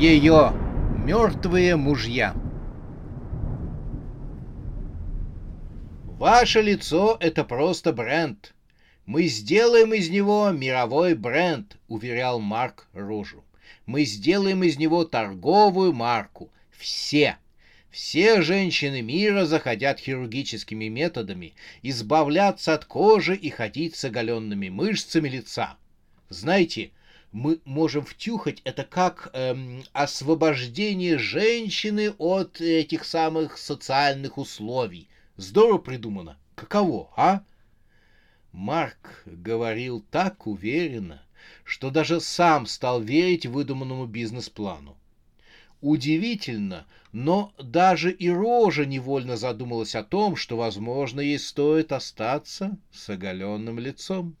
Ее мертвые мужья. Ваше лицо — это просто бренд. Мы сделаем из него мировой бренд, уверял Марк Рожу. Мы сделаем из него торговую марку. Все, все женщины мира захотят хирургическими методами избавляться от кожи и ходить с оголенными мышцами лица. Знаете, мы можем втюхать это как эм, освобождение женщины от этих самых социальных условий. Здорово придумано. Каково, а? Марк говорил так уверенно, что даже сам стал верить выдуманному бизнес-плану. Удивительно, но даже и Рожа невольно задумалась о том, что, возможно, ей стоит остаться с оголенным лицом.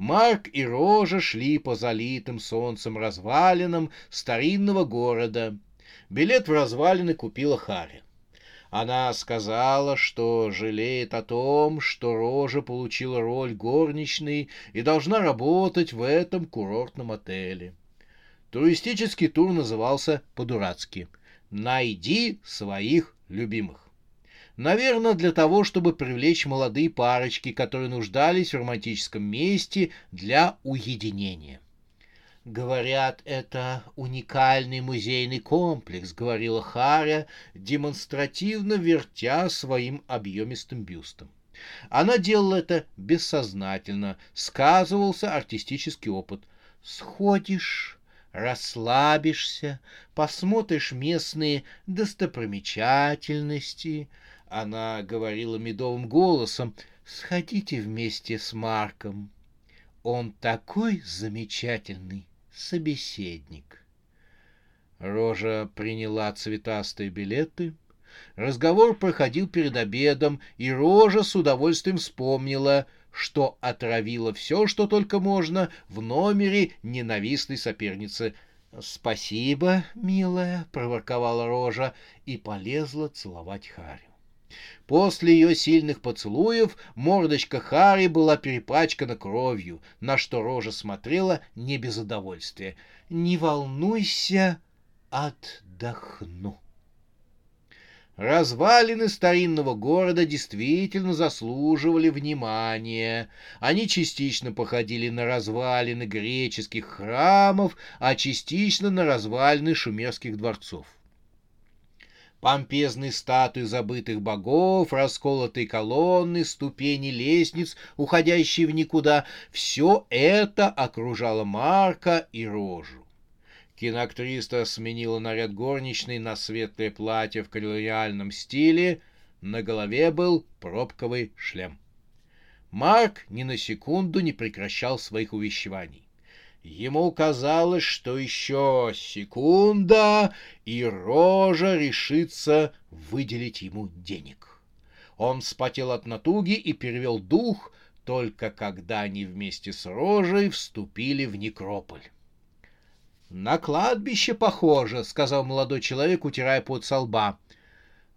Марк и Рожа шли по залитым солнцем развалинам старинного города. Билет в развалины купила Харри. Она сказала, что жалеет о том, что Рожа получила роль горничной и должна работать в этом курортном отеле. Туристический тур назывался по-дурацки «Найди своих любимых». Наверное, для того, чтобы привлечь молодые парочки, которые нуждались в романтическом месте для уединения. Говорят, это уникальный музейный комплекс, говорила Харя, демонстративно вертя своим объемистым бюстом. Она делала это бессознательно, сказывался артистический опыт. Сходишь, расслабишься, посмотришь местные достопримечательности. Она говорила медовым голосом, сходите вместе с Марком. Он такой замечательный собеседник. Рожа приняла цветастые билеты. Разговор проходил перед обедом, и Рожа с удовольствием вспомнила — что отравило все, что только можно, в номере ненавистной соперницы. «Спасибо, милая», — проворковала Рожа и полезла целовать Харри. После ее сильных поцелуев мордочка Хари была перепачкана кровью, на что Рожа смотрела не без удовольствия. «Не волнуйся, отдохну». Развалины старинного города действительно заслуживали внимания. Они частично походили на развалины греческих храмов, а частично на развалины шумерских дворцов. Помпезные статуи забытых богов, расколотые колонны, ступени лестниц, уходящие в никуда — все это окружало Марка и Рожу. Киноактриса сменила наряд горничной на светлое платье в колониальном стиле. На голове был пробковый шлем. Марк ни на секунду не прекращал своих увещеваний. Ему казалось, что еще секунда, и Рожа решится выделить ему денег. Он вспотел от натуги и перевел дух, только когда они вместе с Рожей вступили в некрополь. «На кладбище похоже», — сказал молодой человек, утирая пот со лба.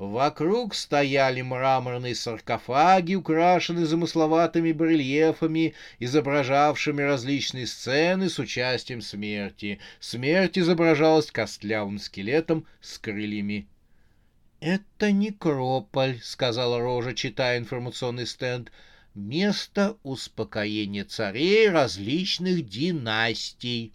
Вокруг стояли мраморные саркофаги, украшенные замысловатыми барельефами, изображавшими различные сцены с участием смерти. Смерть изображалась костлявым скелетом с крыльями. «Это некрополь», — сказала Рожа, читая информационный стенд. «Место успокоения царей различных династий».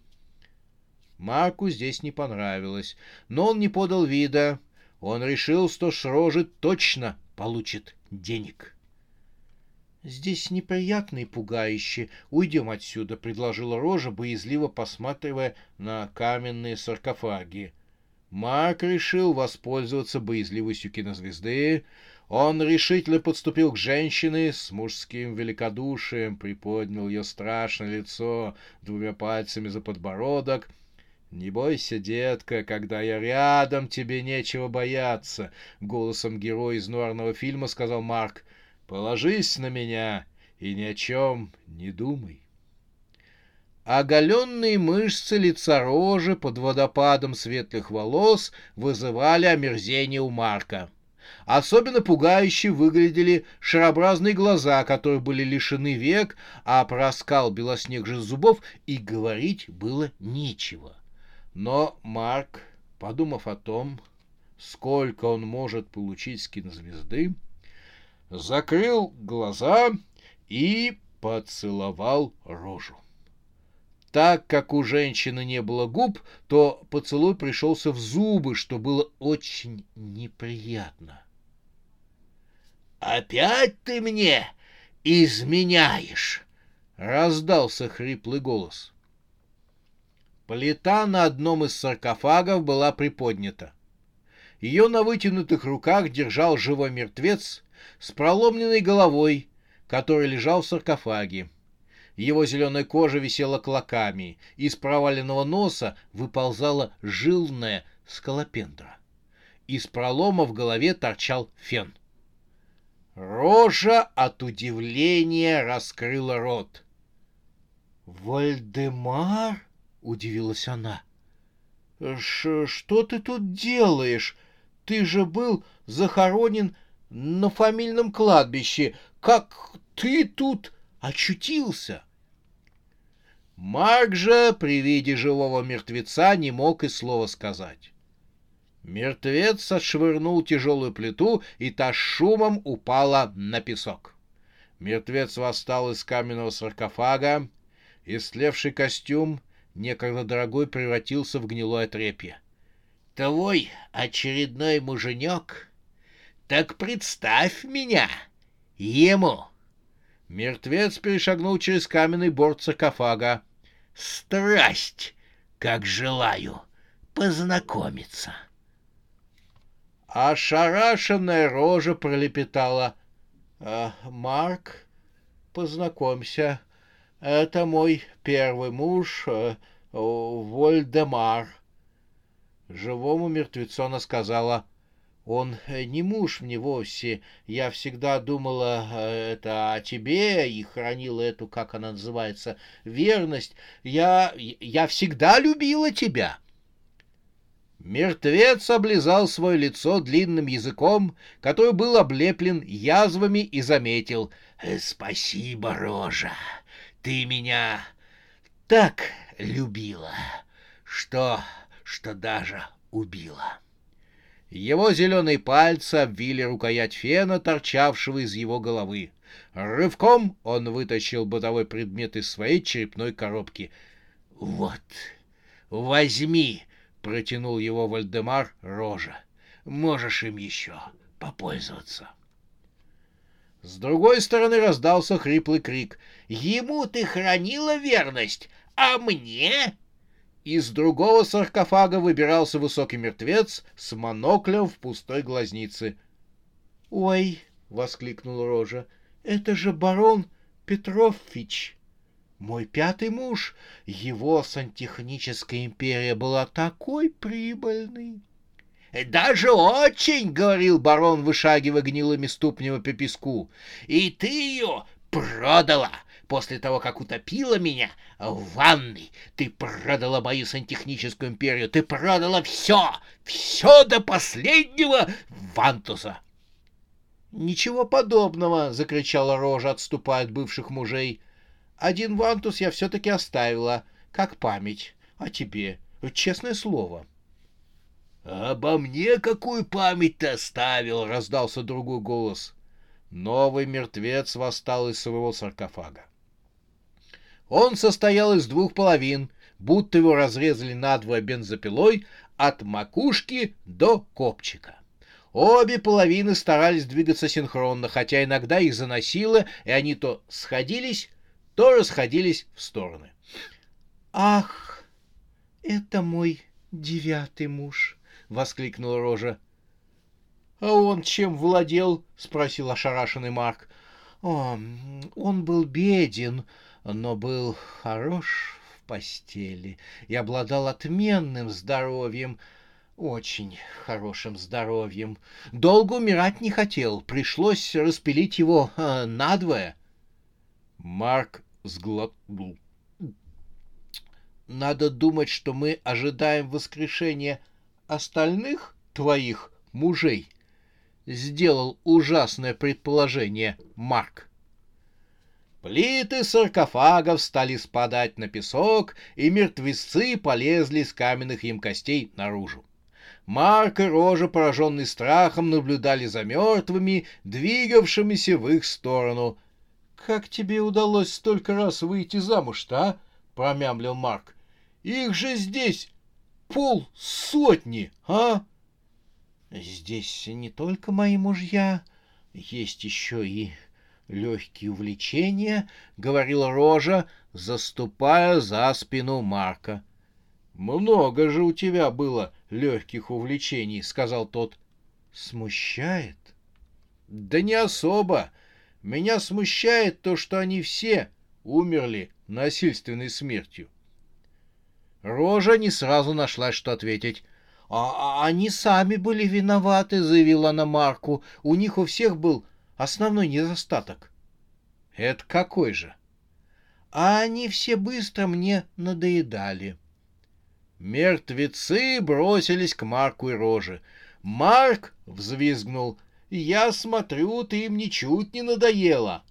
Марку здесь не понравилось, но он не подал вида. Он решил, что Шрожи точно получит денег. «Здесь неприятно и пугающе. Уйдем отсюда», — предложила Рожа, боязливо посматривая на каменные саркофаги. Марк решил воспользоваться боязливостью кинозвезды. Он решительно подступил к женщине с мужским великодушием, приподнял ее страшное лицо двумя пальцами за подбородок. «Не бойся, детка, когда я рядом, тебе нечего бояться», — голосом героя из нуарного фильма сказал Марк. «Положись на меня и ни о чем не думай». Оголенные мышцы лица рожи под водопадом светлых волос вызывали омерзение у Марка. Особенно пугающе выглядели шарообразные глаза, которые были лишены век, а про оскал белоснежных зубов и говорить было нечего. Но Марк, подумав о том, сколько он может получить с кинозвезды, закрыл глаза и поцеловал рожу. Так как у женщины не было губ, то поцелуй пришелся в зубы, что было очень неприятно. «Опять ты мне изменяешь!» — раздался хриплый голос. Плита на одном из саркофагов была приподнята. Ее на вытянутых руках держал живой мертвец с проломленной головой, который лежал в саркофаге. Его зеленая кожа висела клоками, из проваленного носа выползала жилная скалопендра. Из пролома в голове торчал фен. Рожа от удивления раскрыла рот. «Вальдемар?» — удивилась она. «Что ты тут делаешь? Ты же был захоронен на фамильном кладбище. Как ты тут очутился?» Марк же при виде живого мертвеца не мог и слова сказать. Мертвец отшвырнул тяжелую плиту, и та шумом упала на песок. Мертвец восстал из каменного саркофага, истлевший костюм, некогда дорогой, превратился в гнилое трепье. «Твой очередной муженек? Так представь меня ему!» Мертвец перешагнул через каменный борт саркофага. «Страсть, как желаю познакомиться!» Ошарашенная рожа пролепетала. «Э, «Марк, познакомься, это мой первый муж, э, Вольдемар». Живому мертвецу она сказала — он э, не муж мне вовсе. Я всегда думала э, это о тебе и хранила эту, как она называется, верность. Я, я всегда любила тебя. Мертвец облизал свое лицо длинным языком, который был облеплен язвами, и заметил. «Э, «Спасибо, Рожа, ты меня так любила, что, что даже убила». Его зеленые пальцы обвили рукоять фена, торчавшего из его головы. Рывком он вытащил бытовой предмет из своей черепной коробки. — Вот, возьми, — протянул его Вальдемар рожа. — Можешь им еще попользоваться. С другой стороны раздался хриплый крик. — Ему ты хранила верность, а мне из другого саркофага выбирался высокий мертвец с моноклем в пустой глазнице. — Ой! — воскликнул Рожа. — Это же барон Петрович! Мой пятый муж, его сантехническая империя была такой прибыльной. — Даже очень, — говорил барон, вышагивая гнилыми ступнями по песку. — И ты ее продала! После того, как утопила меня в ванной, ты продала мою сантехническую империю, ты продала все, все до последнего Вантуса. «Ничего подобного!» — закричала Рожа, отступая от бывших мужей. «Один Вантус я все-таки оставила, как память. А тебе? Честное слово». «Обо мне какую память ты оставил?» — раздался другой голос. Новый мертвец восстал из своего саркофага. Он состоял из двух половин, будто его разрезали надвое бензопилой от макушки до копчика. Обе половины старались двигаться синхронно, хотя иногда их заносило, и они то сходились, то расходились в стороны. «Ах, это мой девятый муж!» — воскликнула Рожа. А он чем владел? спросил ошарашенный Марк. О, он был беден, но был хорош в постели и обладал отменным здоровьем, очень хорошим здоровьем. Долго умирать не хотел, пришлось распилить его э, надвое. Марк сглотнул. Надо думать, что мы ожидаем воскрешения остальных твоих мужей, сделал ужасное предположение Марк. Плиты саркофагов стали спадать на песок, и мертвецы полезли с каменных им костей наружу. Марк и Рожа, пораженный страхом, наблюдали за мертвыми, двигавшимися в их сторону. — Как тебе удалось столько раз выйти замуж-то, а? — промямлил Марк. — Их же здесь пол сотни, а? — Здесь не только мои мужья, есть еще и легкие увлечения, — говорил Рожа, заступая за спину Марка. — Много же у тебя было легких увлечений, — сказал тот. — Смущает? — Да не особо. Меня смущает то, что они все умерли насильственной смертью. Рожа не сразу нашла, что ответить. «А, а они сами были виноваты», — заявила она Марку. «У них у всех был основной недостаток». «Это какой же?» «А они все быстро мне надоедали». Мертвецы бросились к Марку и Роже. Марк взвизгнул. «Я смотрю, ты им ничуть не надоело».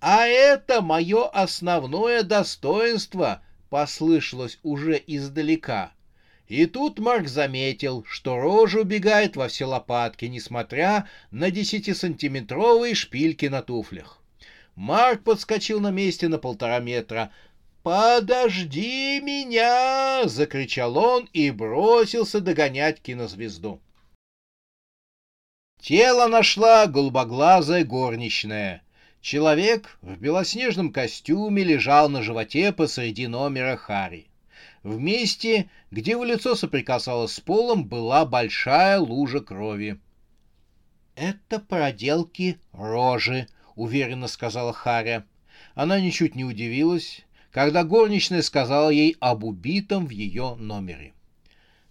«А это мое основное достоинство», — послышалось уже издалека. И тут Марк заметил, что рожа убегает во все лопатки, несмотря на десятисантиметровые шпильки на туфлях. Марк подскочил на месте на полтора метра. «Подожди меня!» — закричал он и бросился догонять кинозвезду. Тело нашла голубоглазая горничная. Человек в белоснежном костюме лежал на животе посреди номера Хари. В месте, где его лицо соприкасалось с полом, была большая лужа крови. «Это проделки рожи», — уверенно сказала Харя. Она ничуть не удивилась, когда горничная сказала ей об убитом в ее номере.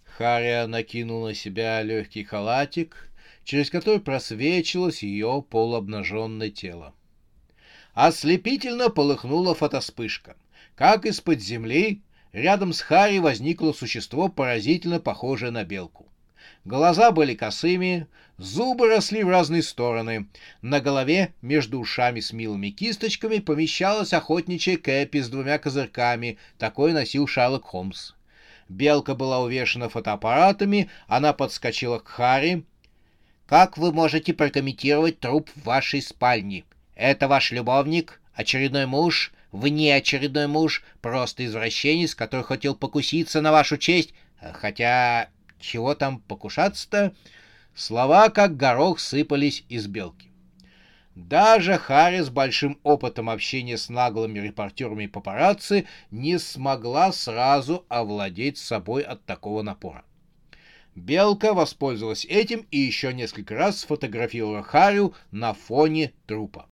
Харя накинула на себя легкий халатик, через который просвечивалось ее полуобнаженное тело. Ослепительно полыхнула фотоспышка. Как из-под земли рядом с Харри возникло существо, поразительно похожее на белку. Глаза были косыми, зубы росли в разные стороны. На голове, между ушами с милыми кисточками, помещалась охотничья кэпи с двумя козырьками. Такой носил Шерлок Холмс. Белка была увешана фотоаппаратами, она подскочила к Харри. «Как вы можете прокомментировать труп в вашей спальне? Это ваш любовник? Очередной муж? Вне очередной муж? Просто извращенец, который хотел покуситься на вашу честь? Хотя чего там покушаться-то? Слова, как горох, сыпались из белки. Даже Харри с большим опытом общения с наглыми репортерами папарацци не смогла сразу овладеть собой от такого напора. Белка воспользовалась этим и еще несколько раз сфотографировала Харю на фоне трупа.